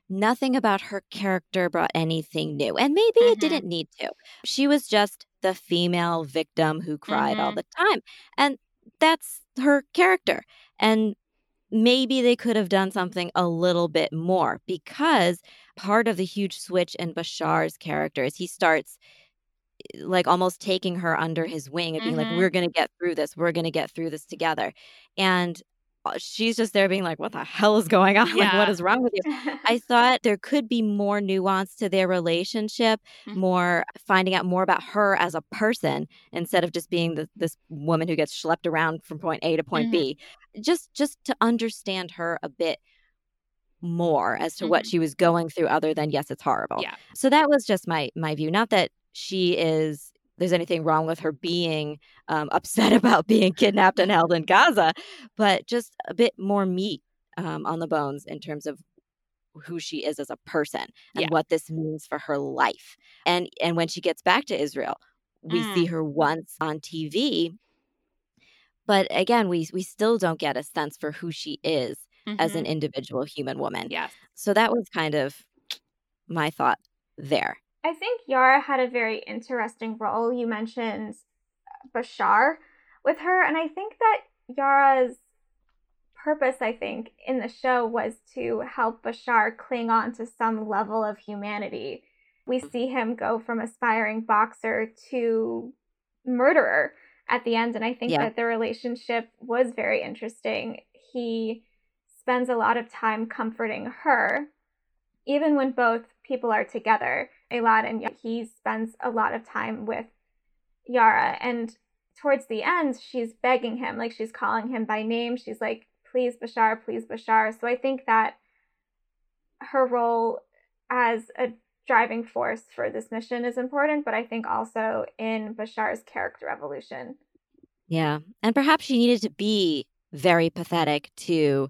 nothing about her character brought anything new, and maybe mm-hmm. it didn't need to. She was just the female victim who cried mm-hmm. all the time. And that's her character. And maybe they could have done something a little bit more because part of the huge switch in Bashar's character is he starts eh, like almost taking her under his wing and being mm-hmm. like, we're going to get through this. We're going to get through this together. And she's just there being like, what the hell is going on? Yeah. Like, what is wrong with you? I thought there could be more nuance to their relationship, mm-hmm. more finding out more about her as a person instead of just being the, this woman who gets schlepped around from point A to point mm-hmm. B. Just, just to understand her a bit more as to mm-hmm. what she was going through other than yes it's horrible yeah so that was just my my view not that she is there's anything wrong with her being um, upset about being kidnapped and held in Gaza, but just a bit more meat um, on the bones in terms of who she is as a person and yeah. what this means for her life. And and when she gets back to Israel, we mm. see her once on TV, but again, we we still don't get a sense for who she is mm-hmm. as an mm-hmm. individual human woman. Yeah. So that was kind of my thought there. I think Yara had a very interesting role. You mentioned uh, Bashar with her, and I think that Yara's purpose, I think, in the show was to help Bashar cling on to some level of humanity. We see him go from aspiring boxer to murderer at the end, and I think yeah. that the relationship was very interesting. He spends a lot of time comforting her, even when both people are together a lot, and he spends a lot of time with Yara. And towards the end, she's begging him, like she's calling him by name. She's like, please, Bashar, please, Bashar. So I think that her role as a driving force for this mission is important, but I think also in Bashar's character evolution. Yeah. And perhaps she needed to be very pathetic to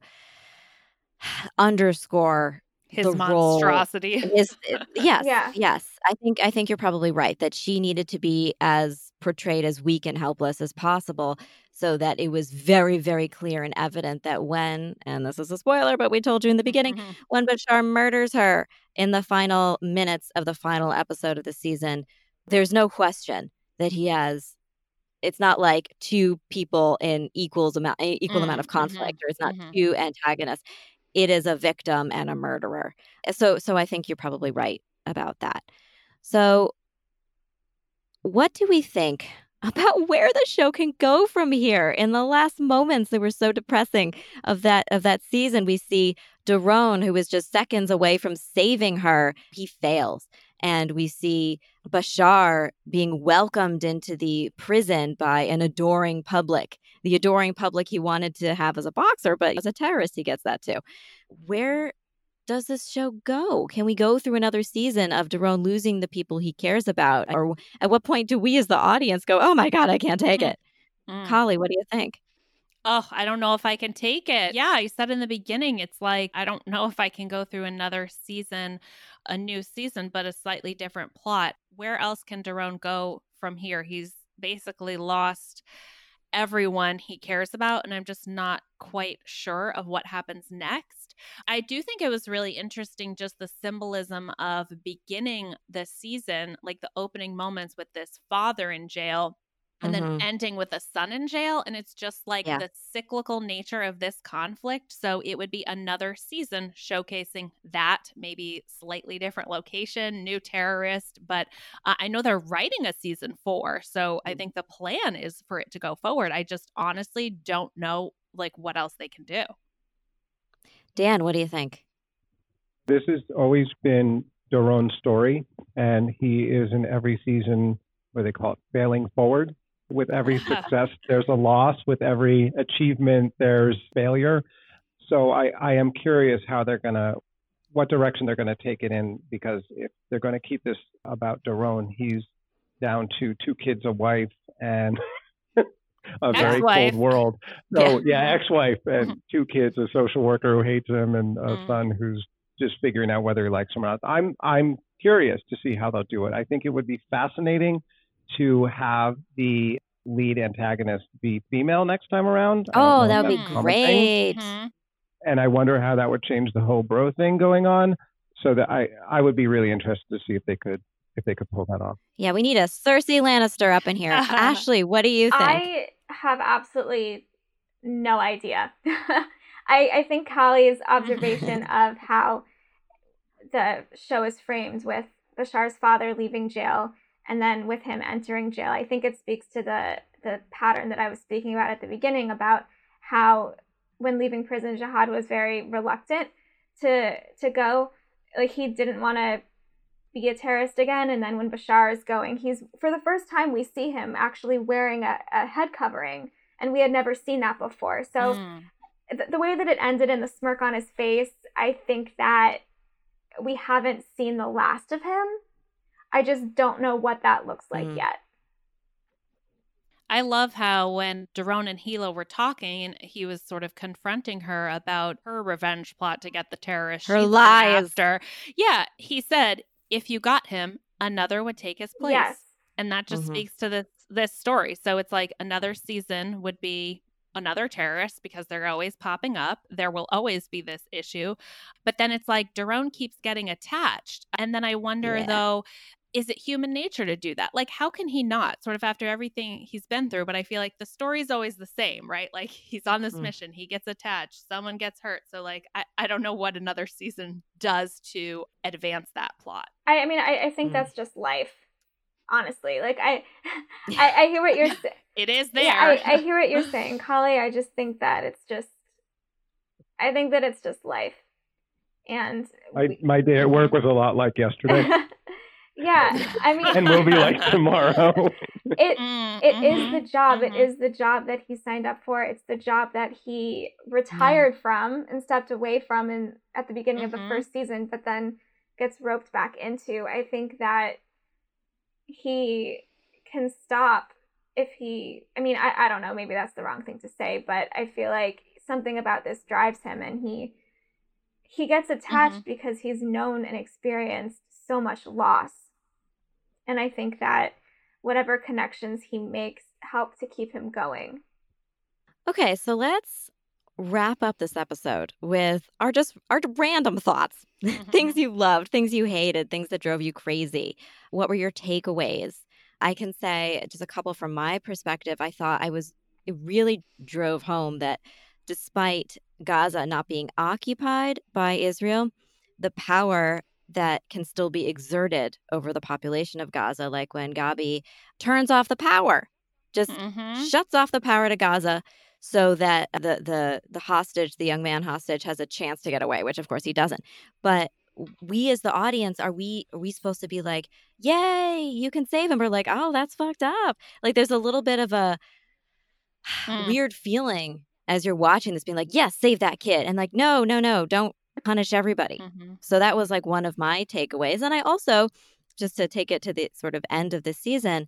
underscore his the monstrosity. Role is, yes, yeah. yes. I think I think you're probably right that she needed to be as portrayed as weak and helpless as possible so that it was very very clear and evident that when and this is a spoiler but we told you in the beginning Mm-hmm. when Bashar murders her in the final minutes of the final episode of the season there's no question that he has it's not like two people in equals amount equal Mm, amount of mhm, conflict or it's not mhm. two antagonists it is a victim and a murderer. Eh, so so i think you're probably right about that. So what do we think about where the show can go from here? In the last moments that were so depressing of that of that season we see Doron who is just seconds away from saving her. He fails and we see Bashar being welcomed into the prison by an adoring public the adoring public he wanted to have as a boxer but as a terrorist he gets that too where does this show go? Can we go through another season of Doron losing the people he cares about? Or at what point do we as the audience go, oh my God, I can't take it? Mm. Kali, what do you think? Oh, I don't know if I can take it. Yeah, you said in the beginning, it's like, I don't know if I can go through another season, a new season, but a slightly different plot. Where else can Doron go from here? He's basically lost everyone he cares about, and I'm just not quite sure of what happens next. I do think it was really interesting just the symbolism of beginning the season, like the opening moments with this father in jail and then Mhm. ending with a son in jail. And it's just like Yeah. the cyclical nature of this conflict. So it would be another season showcasing that, maybe slightly different location, new terrorist. But uh, I know they're writing a season four. So I think the plan is for it to go forward. I just honestly don't know like what else they can do. Dan, what do you think? This has always been Doron's story, and he is in every season, what they call it, failing forward. With every success, there's a loss. With every achievement, there's failure. So I, I am curious how they're going to, what direction they're going to take it in, because if they're going to keep this about Doron, he's down to two kids, a wife, and a very Ex-wife. cold world. So Yeah. yeah, ex-wife and two kids, a social worker who hates him, and a Mm. son who's just figuring out whether he likes him or not. I'm I'm curious to see how they'll do it. I think it would be fascinating to have the lead antagonist be female next time around. I don't know Oh, that would be that's a common thing. great. Mhm. And I wonder how that would change the whole bro thing going on. So that I I would be really interested to see if they could if they could pull that off. Yeah, we need a Cersei Lannister up in here. Ashley, what do you think? I have absolutely no idea. I, I think Kali's observation of how the show is framed with Bashar's father leaving jail and then with him entering jail, I think it speaks to the the pattern that I was speaking about at the beginning about how when leaving prison, Jihad was very reluctant to to go. Like he didn't want to be a terrorist again. And then when Bashar is going, he's for the first time we see him actually wearing a, a head covering, and we had never seen that before. So Mm. th- the way that it ended in the smirk on his face, I think that we haven't seen the last of him. I just don't know what that looks like Mhm. yet. I love how when Doron and Hilo were talking, he was sort of confronting her about her revenge plot to get the terrorist. Her she's lies. After. Yeah, he said if you got him, another would take his place. Yes. And that just Mhm. speaks to this this story. So it's like another season would be another terrorist because they're always popping up. There will always be this issue. But then it's like Doron keeps getting attached. And then I wonder Yeah. though, is it human nature to do that? Like, how can he not? Sort of after everything he's been through. But I feel like the story's always the same, right? Like, he's on this Mm. mission, he gets attached, someone gets hurt. So, like, I, I don't know what another season does to advance that plot. I, I mean, I, I think Mm. that's just life. Honestly, like I, I, I hear what you're saying. It is there. Yeah, I, I hear what you're saying, Kali. I just think that it's just, I think that it's just life, And I, my day at work was a lot like yesterday. yeah, I mean, and will be like tomorrow. it mm, it mm-hmm, is the job. Mm-hmm. It is the job that he signed up for. It's the job that he retired mm-hmm. from and stepped away from in at the beginning of the mm-hmm. first season, but then gets roped back into. I think that he can stop if he I mean, I, I don't know, maybe that's the wrong thing to say, but I feel like something about this drives him and he he gets attached mm-hmm. because he's known and experienced so much loss. And I think that whatever connections he makes help to keep him going. Okay, so let's wrap up this episode with our just our random thoughts. Mm-hmm. things you loved, things you hated, things that drove you crazy. What were your takeaways? I can say just a couple from my perspective. I thought I was it really drove home that despite Gaza not being occupied by Israel, the power that can still be exerted over the population of Gaza, like when Gabi turns off the power, just mm-hmm. shuts off the power to Gaza so that the the the hostage, the young man hostage, has a chance to get away, which of course he doesn't. But we as the audience are we are we supposed to be like, yay, you can save him? Or like, oh, that's fucked up. Like there's a little bit of a mm. weird feeling as you're watching this being like, yes, save that kid. And like, no, no, no, don't punish everybody. Mm-hmm. So that was like one of my takeaways. And I also, just to take it to the sort of end of the season,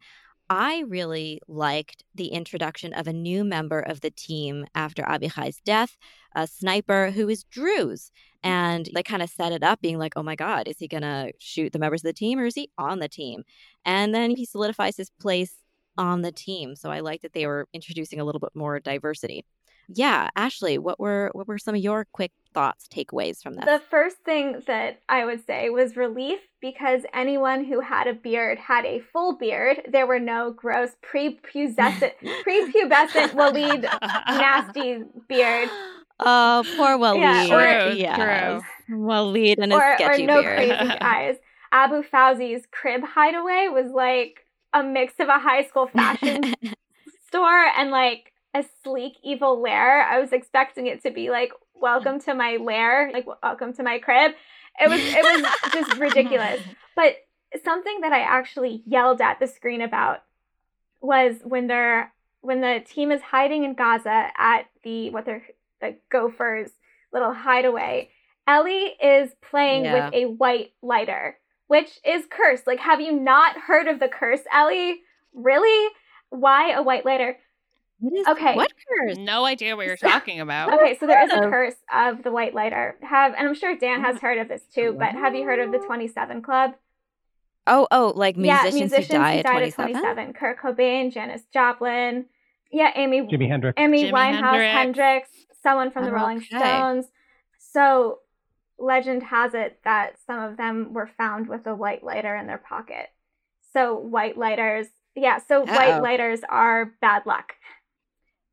I really liked the introduction of a new member of the team after Avichai's death, a sniper who is Druze. And they kind of set it up being like, oh my God, is he going to shoot the members of the team or is he on the team? And then he solidifies his place on the team. So I like that they were introducing a little bit more diversity yeah, Ashley, what were what were some of your quick thoughts, takeaways from this? The first thing that I would say was relief because anyone who had a beard had a full beard. There were no gross prepubescent prepubescent Walid nasty beard. Oh, poor Walid. Yeah, or, yes. Walid and or, his sketchy or no beard. crazy eyes. Abu Fawzi's crib hideaway was like a mix of a high school fashion store and like a sleek, evil lair. I was expecting it to be like, welcome to my lair, like welcome to my crib. It was it was just ridiculous. But something that I actually yelled at the screen about was when they're when the team is hiding in Gaza at the what they're the Gophers little hideaway. Ellie is playing yeah. with a white lighter, which is cursed. Like, have you not heard of the curse, Ellie? Really? Why a white lighter? What is, okay. What curse? No idea what you're talking about. okay, so there is a curse of the white lighter. Have and I'm sure Dan has heard of this too, but have you heard of the 27 Club? Oh, oh, like musicians, yeah, musicians who, die who died at 27? 27. Kurt Cobain, Janis Joplin. Yeah, Amy Jimi Hendrix. Amy Jimi Winehouse Hendrix. Hendrix, someone from the Rolling okay. Stones. So legend has it that some of them were found with a white lighter in their pocket. So white lighters, yeah, so Uh-oh. white lighters are bad luck.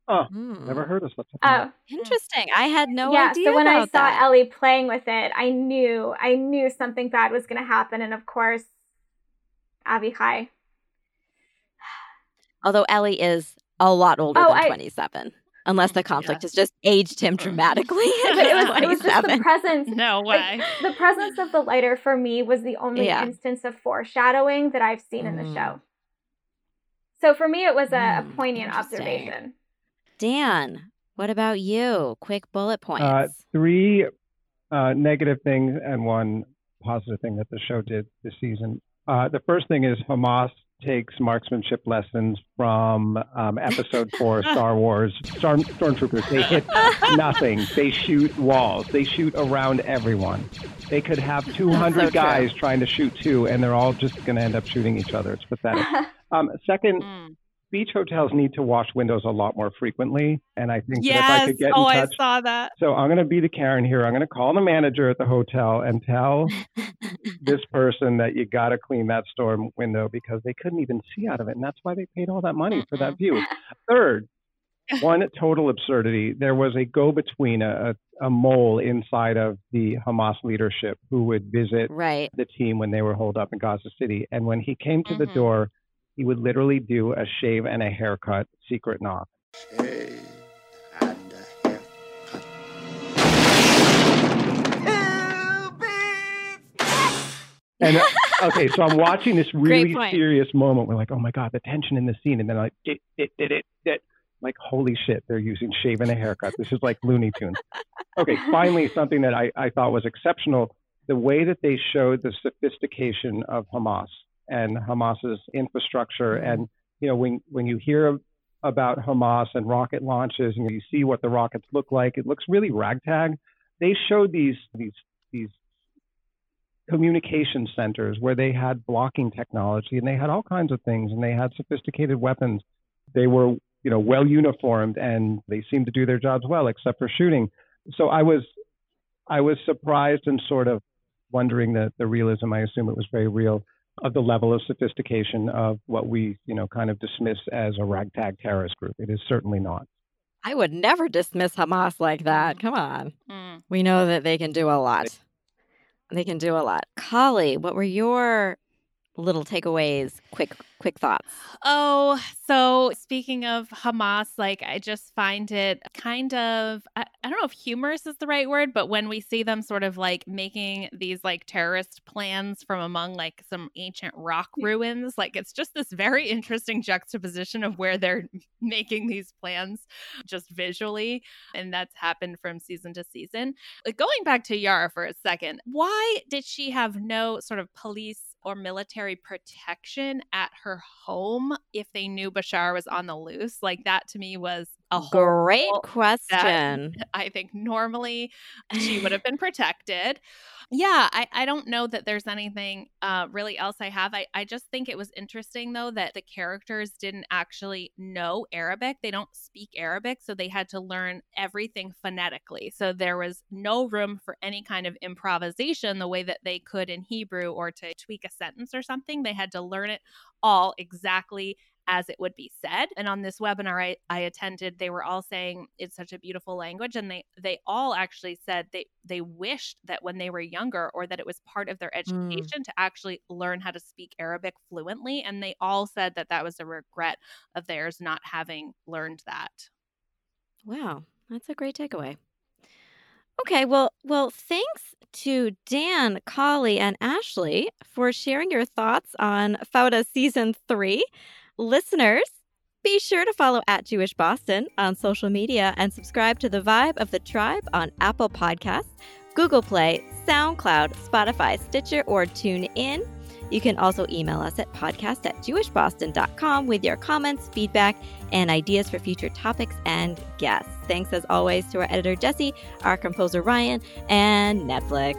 Oh, mm. never heard of such a thing. Oh, interesting. I had no yeah, idea. so when I saw that. Ellie playing with it, I knew I knew something bad was going to happen, and of course, Avichai. Although Ellie is a lot older oh, than I, 27 unless the conflict yeah. has just aged him dramatically. it, was, it, was, just the presence. No way. Like, the presence of the lighter for me was the only yeah. instance of foreshadowing that I've seen mm. in the show. So for me, it was a, mm, a poignant observation. Dan, what about you? Quick bullet uh, points. Uh, three uh, negative things and one positive thing that the show did this season. Uh, the first thing is Hamas takes marksmanship lessons from um, episode four Star Wars Storm, Stormtroopers. They hit nothing. They shoot walls. They shoot around everyone. They could have 200 so guys trying to shoot two, and they're all just going to end up shooting each other. It's pathetic. Um, second, mm beach hotels need to wash windows a lot more frequently. And I think yes. that if I could get oh, in touch, I saw that. So I'm going to be the Karen here. I'm going to call the manager at the hotel and tell this person that you got to clean that storm window because they couldn't even see out of it. And that's why they paid all that money for that view. Third, one total absurdity. There was a go between, a, a mole inside of the Hamas leadership who would visit right. the team when they were holed up in Gaza City. And when he came to mm-hmm. the door, he would literally do a shave and a haircut secret knock. Shave and a haircut. And okay, so I'm watching this really serious moment. We're like, oh my god, the tension in the scene, and then like, it, it, it, it, it. Like, holy shit, they're using shave and a haircut. This is like Looney Tunes. Okay, finally, something that I, I thought was exceptional the way that they showed the sophistication of Hamas and Hamas's infrastructure. Mm-hmm. And, you know, when, when you hear about Hamas and rocket launches and you see what the rockets look like, it looks really ragtag. They showed these, these, these communication centers where they had blocking technology and they had all kinds of things and they had sophisticated weapons. They were, you know, well uniformed and they seemed to do their jobs well, except for shooting. So I was, I was surprised and sort of wondering the, the realism. I assume it was very real of the level of sophistication of what we, you know, kind of dismiss as a ragtag terrorist group. It is certainly not. I would never dismiss Hamas like that. Come on. Mm. We know that they can do a lot. They can do a lot. Kali, what were your little takeaways, quick quick thoughts. Oh, so speaking of Hamas, like I just find it kind of I, I, don't know if humorous is the right word, but when we see them sort of like making these like terrorist plans from among like some ancient rock hmm. ruins, like it's just this very interesting juxtaposition of where they're making these plans just visually. And that's happened from season to season. Like going back to Yara for a second, why did she have no sort of police or military protection at her home if they knew Bashar was on the loose? Like that to me was a great question. I think normally she would have been protected. Yeah, I, I don't know that there's anything uh, really else I have. I, I just think it was interesting, though, that the characters didn't actually know Arabic. They don't speak Arabic, so they had to learn everything phonetically. So there was no room for any kind of improvisation the way that they could in Hebrew or to tweak a sentence or something. They had to learn it all exactly as it would be said. And on this webinar I, I attended, they were all saying it's such a beautiful language. And they they all actually said they they wished that when they were younger or that it was part of their mm. education mm. to actually learn how to speak Arabic fluently. And they all said that that was a regret of theirs not having learned that. Wow, that's a great takeaway. Okay, well, well, thanks to Dan, Kali, and Ashley for sharing your thoughts on Fauda season three. Listeners, be sure to follow at Jewish Boston on social media and subscribe to the Vibe of the Tribe on Apple Podcasts, Google Play, SoundCloud, Spotify, Stitcher, or TuneIn. You can also email us at podcast at jewishboston.com with your comments, feedback, and ideas for future topics and guests. Thanks as always to our editor Jesse, our composer Ryan, and Netflix.